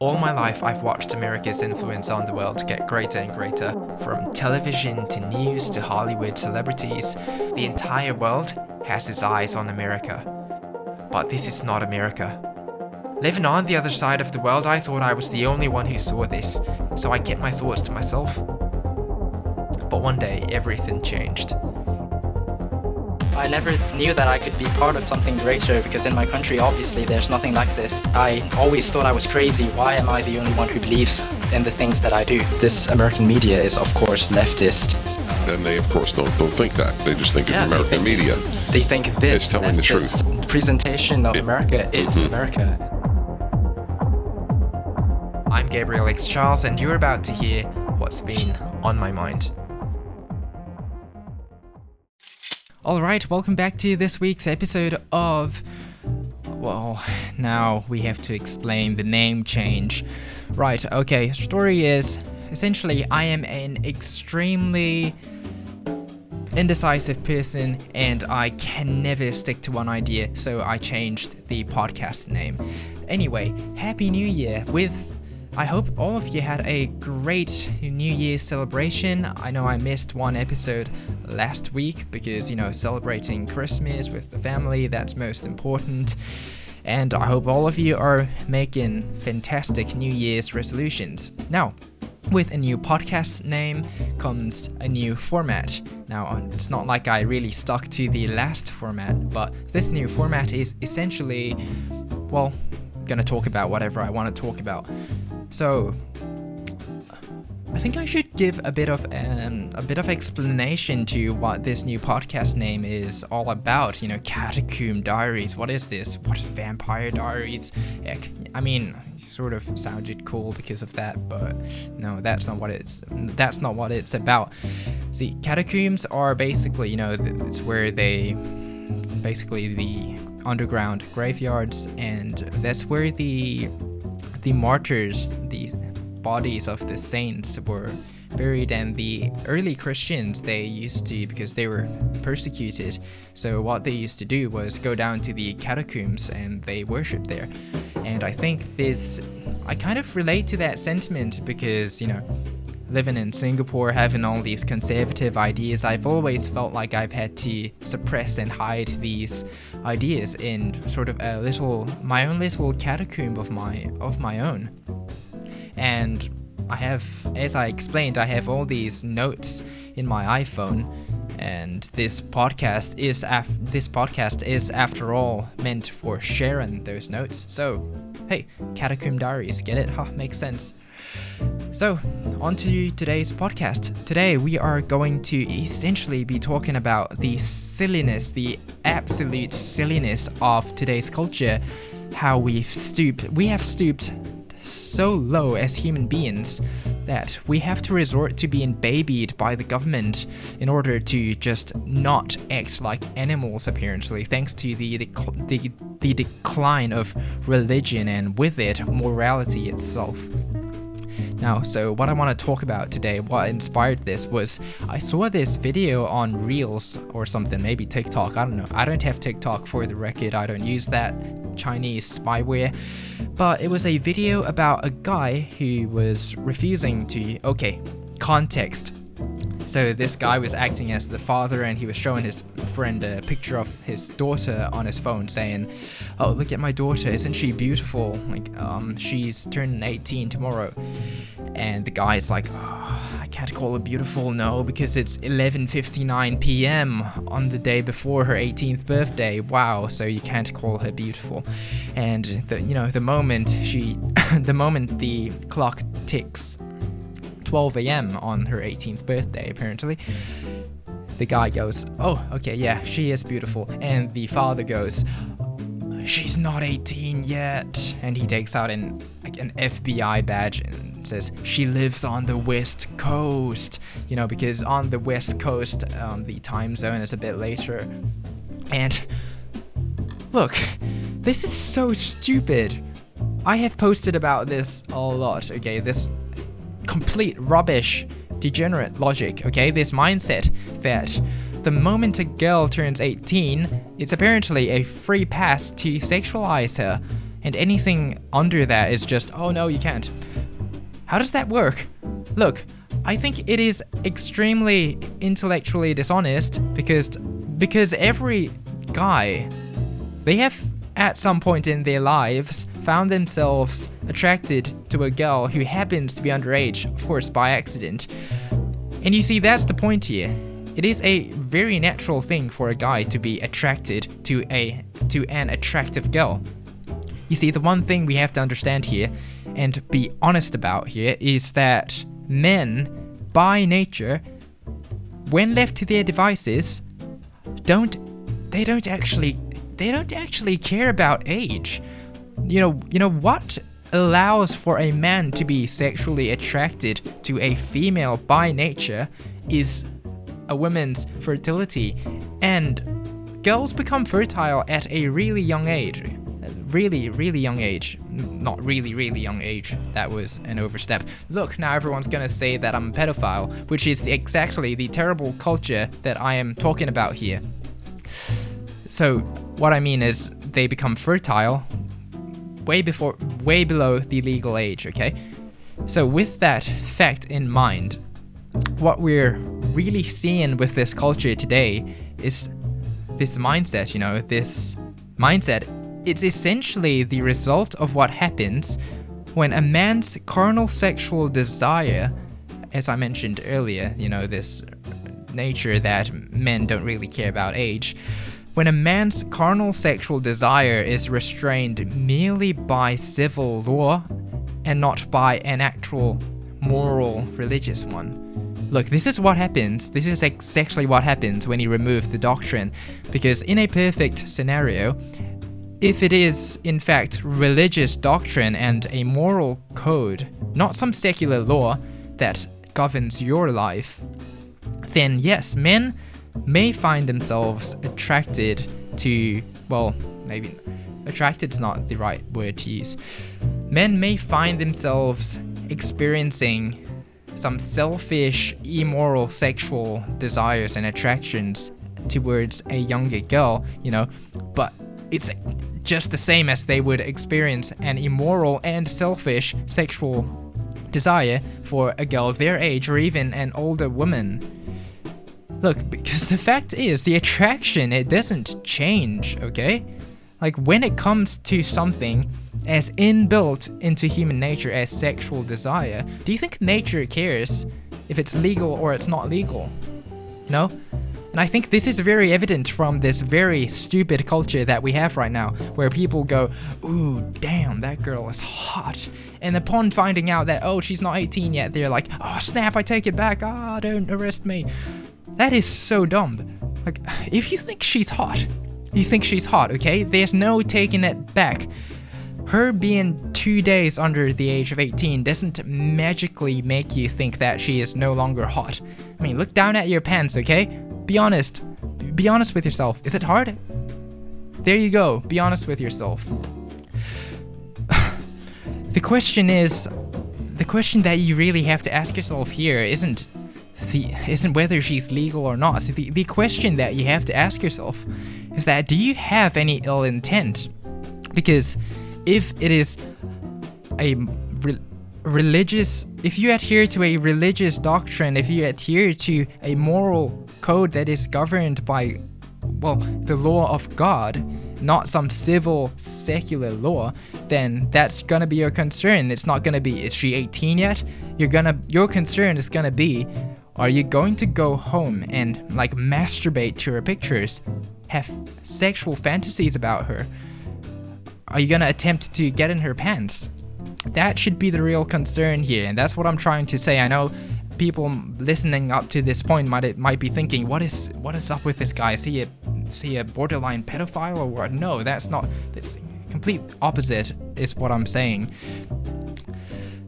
All my life, I've watched America's influence on the world get greater and greater. From television to news to Hollywood celebrities, the entire world has its eyes on America. But this is not America. Living on the other side of the world, I thought I was the only one who saw this, so I kept my thoughts to myself. But one day, everything changed. I never knew that I could be part of something greater because in my country, obviously, there's nothing like this. I always thought I was crazy. Why am I the only one who believes in the things that I do? This American media is, of course, leftist. And they, of course, don't, don't think that. They just think Yeah, it's they American think media. it's- They think this It's telling the truth. presentation of America is Mhm. America. I'm Gabriel X. Charles, and you're about to hear what's been on my mind. Alright, welcome back to this week's episode of. Well, now we have to explain the name change. Right, okay, story is essentially I am an extremely indecisive person and I can never stick to one idea, so I changed the podcast name. Anyway, Happy New Year with. I hope all of you had a great New Year's celebration. I know I missed one episode last week because, you know, celebrating Christmas with the family, that's most important. And I hope all of you are making fantastic New Year's resolutions. Now, with a new podcast name comes a new format. Now, it's not like I really stuck to the last format, but this new format is essentially, well, gonna talk about whatever I want to talk about. So, I think I should give a bit of um, a bit of explanation to what this new podcast name is all about. You know, Catacomb Diaries. What is this? What Vampire Diaries? Heck, I mean, sort of sounded cool because of that, but no, that's not what it's. That's not what it's about. See, catacombs are basically, you know, it's where they, basically the underground graveyards, and that's where the the martyrs, the bodies of the saints were buried and the early christians they used to because they were persecuted so what they used to do was go down to the catacombs and they worshiped there. And i think this i kind of relate to that sentiment because you know living in singapore having all these conservative ideas i've always felt like i've had to suppress and hide these ideas in sort of a little my own little catacomb of my of my own and I have, as I explained, I have all these notes in my iPhone, and this podcast is af- this podcast is after all meant for sharing those notes. So, hey, Catacomb Diaries, get it? Huh, makes sense. So, on to today's podcast. Today, we are going to essentially be talking about the silliness, the absolute silliness of today's culture. How we've stooped, we have stooped so low as human beings that we have to resort to being babied by the government in order to just not act like animals apparently thanks to the the, the decline of religion and with it morality itself now, so what I want to talk about today, what inspired this was I saw this video on Reels or something, maybe TikTok, I don't know. I don't have TikTok for the record, I don't use that Chinese spyware. But it was a video about a guy who was refusing to. Okay, context. So this guy was acting as the father, and he was showing his friend a picture of his daughter on his phone, saying, "Oh, look at my daughter! Isn't she beautiful? Like, um, she's turning 18 tomorrow." And the guy is like, oh, "I can't call her beautiful, no, because it's 11:59 p.m. on the day before her 18th birthday. Wow, so you can't call her beautiful." And the, you know, the moment she, the moment the clock ticks 12 a.m. on her 18th birthday, apparently. The guy goes, Oh, okay, yeah, she is beautiful. And the father goes, She's not 18 yet. And he takes out an, like, an FBI badge and says, She lives on the West Coast. You know, because on the West Coast, um, the time zone is a bit later. And look, this is so stupid. I have posted about this a lot, okay? This complete rubbish, degenerate logic, okay? This mindset that the moment a girl turns 18, it's apparently a free pass to sexualize her. and anything under that is just, oh no, you can't. How does that work? Look, I think it is extremely intellectually dishonest because because every guy they have at some point in their lives found themselves attracted to a girl who happens to be underage, of course by accident. And you see that's the point here. It is a very natural thing for a guy to be attracted to a to an attractive girl. You see the one thing we have to understand here and be honest about here is that men by nature when left to their devices don't they don't actually they don't actually care about age. You know, you know what allows for a man to be sexually attracted to a female by nature is a woman's fertility. And girls become fertile at a really young age. Really really young age. Not really really young age. That was an overstep. Look now everyone's gonna say that i'm a pedophile which is exactly the terrible culture that i am talking about here. So what I mean is they become fertile way before way below the legal age, okay? So with that fact in mind, what we're really seeing with this culture today is this mindset, you know, this mindset it's essentially the result of what happens when a man's carnal sexual desire, as I mentioned earlier, you know, this nature that men don't really care about age, when a man's carnal sexual desire is restrained merely by civil law and not by an actual moral religious one. Look, this is what happens. This is exactly what happens when you remove the doctrine. Because in a perfect scenario, if it is, in fact, religious doctrine and a moral code, not some secular law that governs your life, then yes, men may find themselves attracted to, well, maybe attracted is not the right word to use. Men may find themselves experiencing some selfish, immoral sexual desires and attractions towards a younger girl, you know, but it's just the same as they would experience an immoral and selfish sexual desire for a girl their age or even an older woman. Look, because the fact is, the attraction, it doesn't change, okay? Like, when it comes to something as inbuilt into human nature as sexual desire, do you think nature cares if it's legal or it's not legal? Know? And I think this is very evident from this very stupid culture that we have right now, where people go, ooh, damn, that girl is hot. And upon finding out that, oh, she's not 18 yet, they're like, oh, snap, I take it back, ah, oh, don't arrest me. That is so dumb. Like, if you think she's hot, you think she's hot, okay? There's no taking it back. Her being two days under the age of 18 doesn't magically make you think that she is no longer hot. I mean, look down at your pants, okay? Be honest. Be honest with yourself. Is it hard? There you go. Be honest with yourself. the question is the question that you really have to ask yourself here isn't the isn't whether she's legal or not. The, the question that you have to ask yourself is that do you have any ill intent? Because if it is a re- religious, if you adhere to a religious doctrine, if you adhere to a moral code that is governed by, well, the law of God, not some civil secular law, then that's gonna be your concern. It's not gonna be is she 18 yet? You're gonna your concern is gonna be are you going to go home and like masturbate to her pictures? Have sexual fantasies about her? Are you gonna attempt to get in her pants? That should be the real concern here, and that's what I'm trying to say. I know people listening up to this point might might be thinking, what is what is up with this guy? Is he a is he a borderline pedophile or what? No, that's not. It's complete opposite is what I'm saying.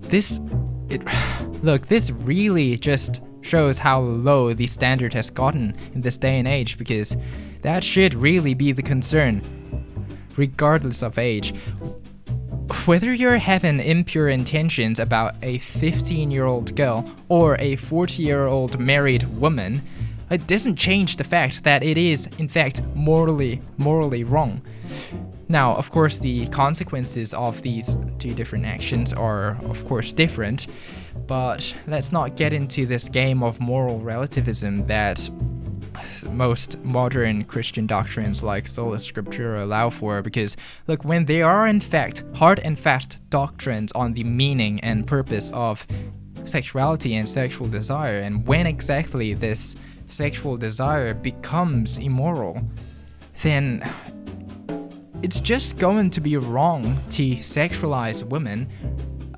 This, it, look, this really just shows how low the standard has gotten in this day and age because that should really be the concern, regardless of age. Whether you're having impure intentions about a 15 year old girl or a 40 year old married woman, it doesn't change the fact that it is, in fact, morally, morally wrong. Now, of course, the consequences of these two different actions are, of course, different, but let's not get into this game of moral relativism that most modern Christian doctrines like sola scriptura allow for because look when they are in fact hard and fast doctrines on the meaning and purpose of sexuality and sexual desire and when exactly this sexual desire becomes immoral then it's just going to be wrong to sexualize women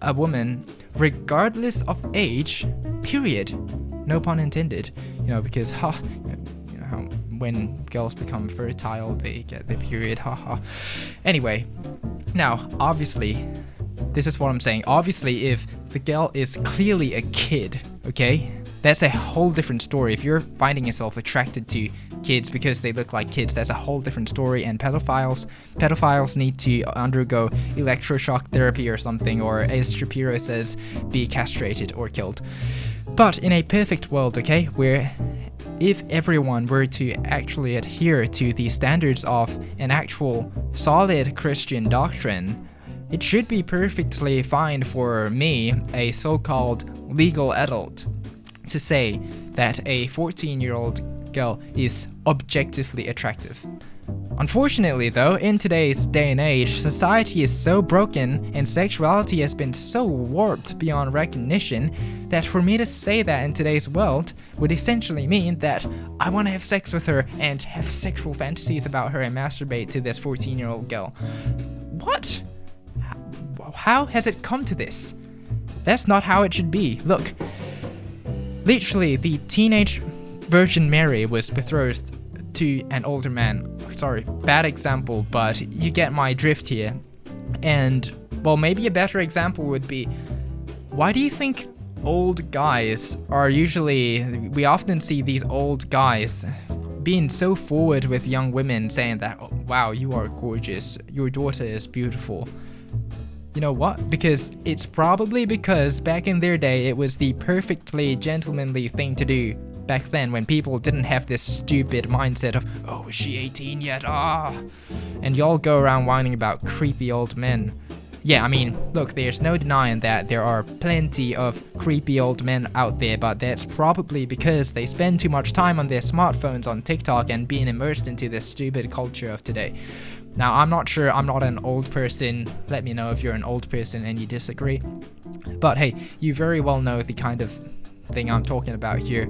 a woman regardless of age period no pun intended you know because ha you know when girls become fertile they get their period haha Ha. anyway now obviously this is what i'm saying obviously if the girl is clearly a kid okay that's a whole different story. If you're finding yourself attracted to kids because they look like kids, that's a whole different story. And pedophiles, pedophiles need to undergo electroshock therapy or something, or as Shapiro says, be castrated or killed. But in a perfect world, okay, where if everyone were to actually adhere to the standards of an actual solid Christian doctrine, it should be perfectly fine for me, a so called legal adult, to say that a 14 year old girl is objectively attractive. Unfortunately, though, in today's day and age, society is so broken and sexuality has been so warped beyond recognition that for me to say that in today's world would essentially mean that I want to have sex with her and have sexual fantasies about her and masturbate to this 14 year old girl. What? How has it come to this? That's not how it should be. Look, Literally, the teenage Virgin Mary was betrothed to an older man. Sorry, bad example, but you get my drift here. And, well, maybe a better example would be why do you think old guys are usually. We often see these old guys being so forward with young women, saying that, oh, wow, you are gorgeous, your daughter is beautiful. You know what? Because it's probably because back in their day it was the perfectly gentlemanly thing to do. Back then, when people didn't have this stupid mindset of, oh, is she 18 yet? Ah. And y'all go around whining about creepy old men. Yeah, I mean, look, there's no denying that there are plenty of creepy old men out there, but that's probably because they spend too much time on their smartphones on TikTok and being immersed into this stupid culture of today. Now, I'm not sure, I'm not an old person. Let me know if you're an old person and you disagree. But hey, you very well know the kind of thing I'm talking about here.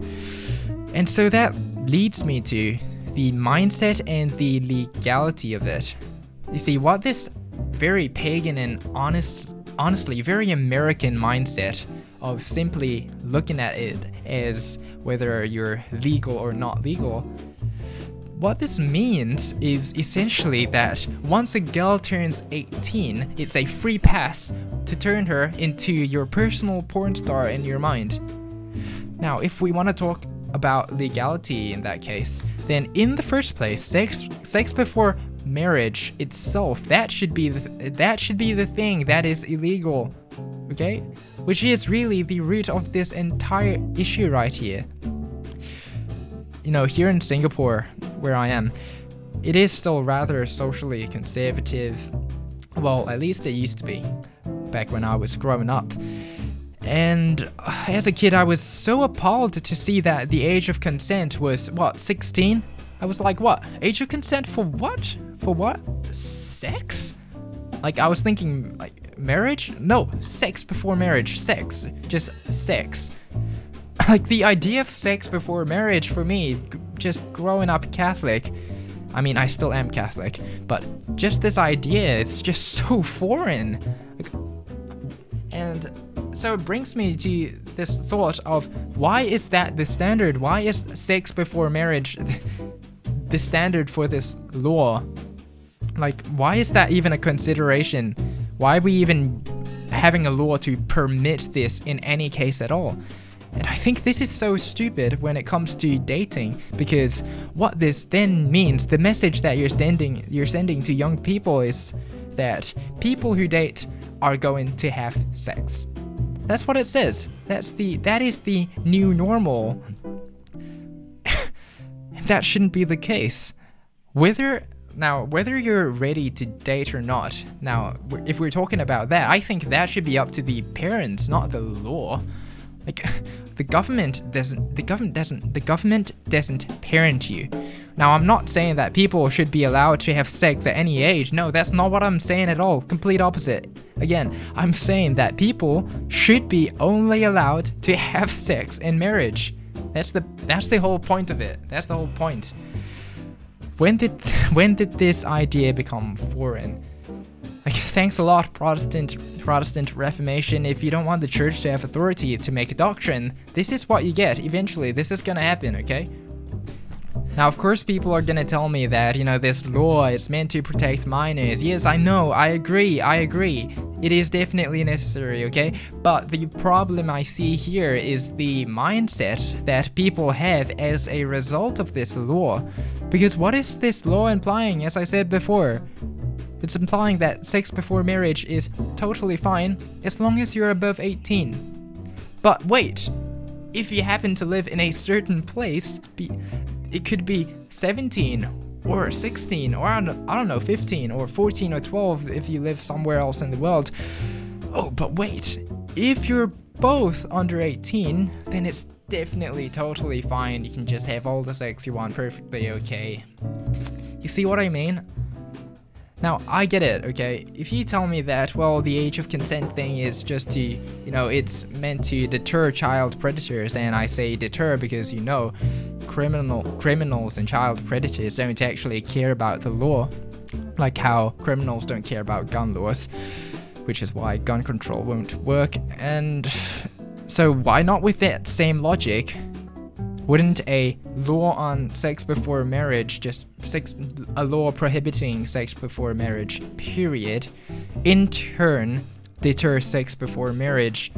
And so that leads me to the mindset and the legality of it. You see, what this very pagan and honest, honestly, very American mindset of simply looking at it as whether you're legal or not legal what this means is essentially that once a girl turns 18, it's a free pass to turn her into your personal porn star in your mind. Now, if we want to talk about legality in that case, then in the first place, sex sex before marriage itself, that should be the, that should be the thing that is illegal. Okay? Which is really the root of this entire issue right here. You know, here in Singapore, where I am, it is still rather socially conservative. Well, at least it used to be back when I was growing up. And uh, as a kid, I was so appalled to see that the age of consent was, what, 16? I was like, what? Age of consent for what? For what? Sex? Like, I was thinking, like, marriage? No, sex before marriage. Sex. Just sex. Like, the idea of sex before marriage for me just growing up Catholic. I mean, I still am Catholic, but just this idea, it's just so foreign. And so it brings me to this thought of why is that the standard? Why is sex before marriage the standard for this law? Like, why is that even a consideration? Why are we even having a law to permit this in any case at all? And I think this is so stupid when it comes to dating because what this then means, the message that you're sending you're sending to young people is that people who date are going to have sex. That's what it says. That's the that is the new normal. that shouldn't be the case. Whether Now, whether you're ready to date or not, now, if we're talking about that, I think that should be up to the parents, not the law. Like, the government doesn't, the government doesn't, the government doesn't parent you. Now, I'm not saying that people should be allowed to have sex at any age. No, that's not what I'm saying at all. Complete opposite. Again, I'm saying that people should be only allowed to have sex in marriage. That's the that's the whole point of it. That's the whole point. When did when did this idea become foreign? Like, thanks a lot, Protestant Protestant Reformation. If you don't want the church to have authority to make a doctrine, this is what you get. Eventually, this is gonna happen. Okay. Now, of course, people are gonna tell me that, you know, this law is meant to protect minors. Yes, I know, I agree, I agree. It is definitely necessary, okay? But the problem I see here is the mindset that people have as a result of this law. Because what is this law implying, as I said before? It's implying that sex before marriage is totally fine as long as you're above 18. But wait, if you happen to live in a certain place, it could be 17 or 16 or I don't know 15 or 14 or 12 if you live somewhere else in the world. Oh, but wait, if you're both under 18, then it's definitely totally fine. You can just have all the sex you want perfectly okay. You see what I mean? Now, I get it, okay? If you tell me that, well, the age of consent thing is just to, you know, it's meant to deter child predators, and I say deter because, you know, criminal criminals and child predators don't actually care about the law, like how criminals don't care about gun laws, which is why gun control won't work. And so, why not with that same logic? Wouldn't a law on sex before marriage, just sex, a law prohibiting sex before marriage, period, in turn deter sex before marriage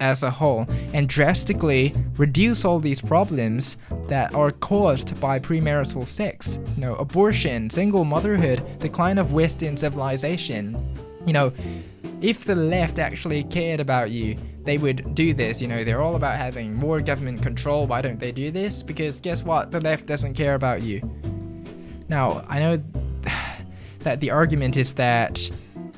as a whole and drastically reduce all these problems that are caused by premarital sex. You know, abortion, single motherhood, decline of Western civilization. You know, if the left actually cared about you, they would do this. You know, they're all about having more government control. Why don't they do this? Because guess what? The left doesn't care about you. Now, I know that the argument is that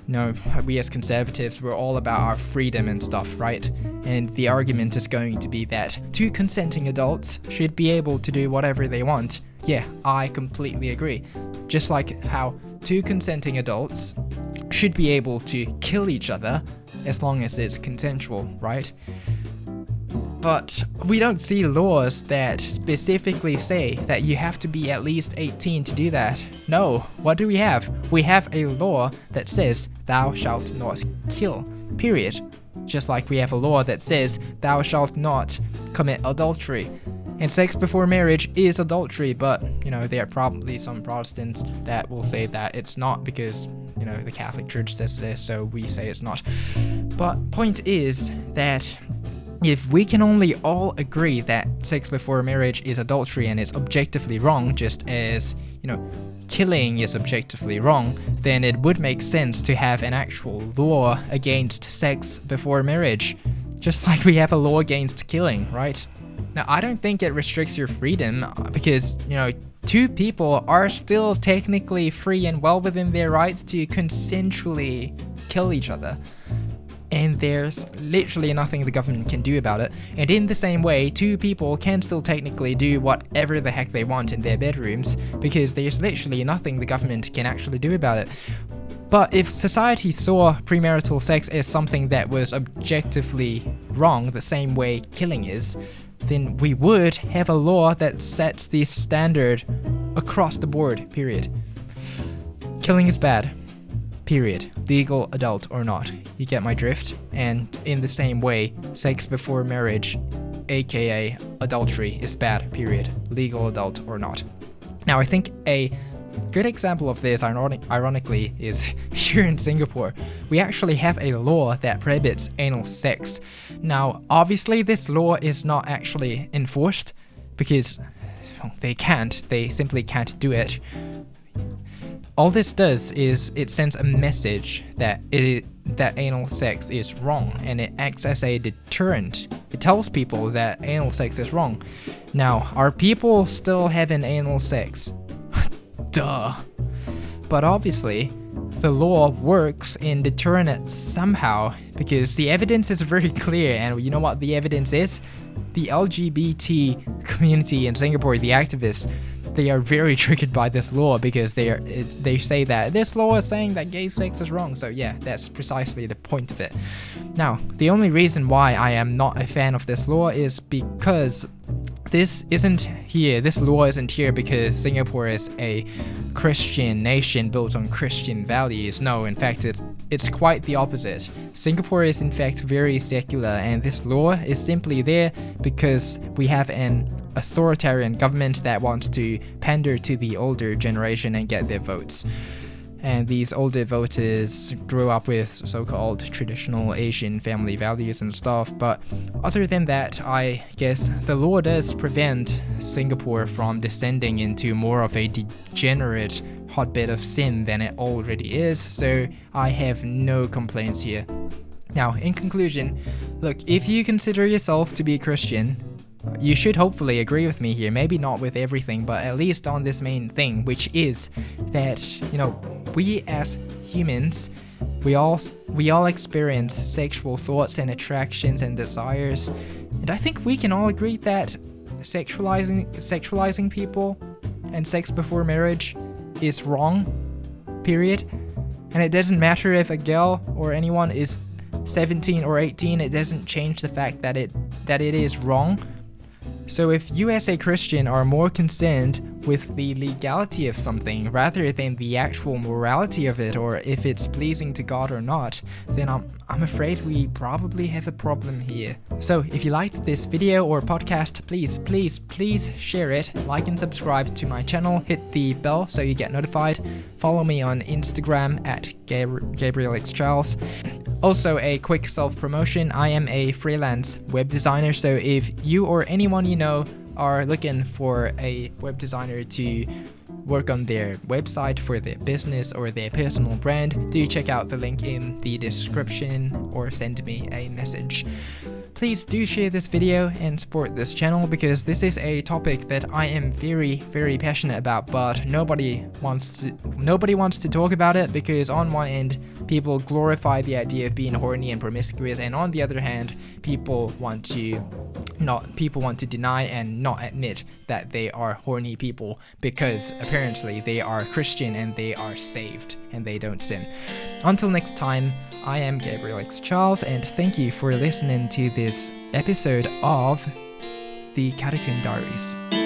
no, we as conservatives, we're all about our freedom and stuff, right? And the argument is going to be that two consenting adults should be able to do whatever they want. Yeah, I completely agree. Just like how two consenting adults should be able to kill each other as long as it's consensual, right? But we don't see laws that specifically say that you have to be at least 18 to do that. No, what do we have? We have a law that says, Thou shalt not kill, period. Just like we have a law that says, Thou shalt not commit adultery. And sex before marriage is adultery, but, you know, there are probably some Protestants that will say that it's not because, you know, the Catholic Church says this, so we say it's not. But point is that if we can only all agree that sex before marriage is adultery and is objectively wrong, just as, you know, killing is objectively wrong, then it would make sense to have an actual law against sex before marriage. Just like we have a law against killing, right? Now, I don't think it restricts your freedom uh, because, you know, two people are still technically free and well within their rights to consensually kill each other and there's literally nothing the government can do about it. And in the same way, two people can still technically do whatever the heck they want in their bedrooms because there's literally nothing the government can actually do about it. But if society saw premarital sex as something that was objectively wrong, the same way killing is, then we would have a law that sets the standard across the board, period. Killing is bad period. Legal, adult, or not. You get my drift? And in the same way, sex before marriage, aka adultery, is bad, period. Legal, adult, or not. Now, I think a good example of this, ironic- ironically, is here in Singapore. We actually have a law that prohibits anal sex. Now, obviously, this law is not actually enforced because they can't, they simply can't do it all this does is it sends a message that it that anal sex is wrong and it acts as a deterrent. It tells people that anal sex is wrong. Now, are people still having anal sex? Duh. But obviously, the law works in deterring it somehow because the evidence is very clear. And you know what the evidence is? The LGBT community in Singapore, the activists, they are very triggered by this law because they are they say that this law is saying that gay sex is wrong. So yeah, that's precisely the point of it. Now, the only reason why I am not a fan of this law is because this isn't here, this law isn't here because Singapore is a Christian nation built on Christian values. No, in fact, it's, it's quite the opposite. Singapore is in fact very secular, and this law is simply there because we have an authoritarian government that wants to pander to the older generation and get their votes and these older voters grew up with so-called traditional Asian family values and stuff. But other than that, I guess the law does prevent Singapore from descending into more of a degenerate hotbed of sin than it already is. So I have no complaints here. Now, in conclusion, look, if you consider yourself to be a Christian, you should hopefully agree with me here, maybe not with everything, but at least on this main thing, which is that, you know, we as humans we all we all experience sexual thoughts and attractions and desires. And i think we can all agree that sexualizing sexualizing people and sex before marriage is wrong period. And it doesn't matter if a girl or anyone is 17 or 18 it doesn't change the fact that it that it is wrong so if you as a Christian are more concerned with the legality of something rather than the actual morality of it or if it's pleasing to God or not, then I'm, I'm afraid we probably have a problem here. So if you liked this video or podcast, please, please, please share it, like and subscribe to my channel, hit the bell so you get notified, follow me on Instagram at Gabriel X Charles. Also, a quick self promotion I am a freelance web designer, so if you or anyone you know are looking for a web designer to work on their website for their business or their personal brand, do check out the link in the description or send me a message. Please do share this video and support this channel because this is a topic that I am very very passionate about but nobody wants to nobody wants to talk about it because on one end people glorify the idea of being horny and promiscuous and on the other hand people want to not people want to deny and not admit that they are horny people because apparently they are Christian and they are saved and they don't sin. Until next time, I am Gabriel X Charles and thank you for listening to this episode of the Catacomb Diaries.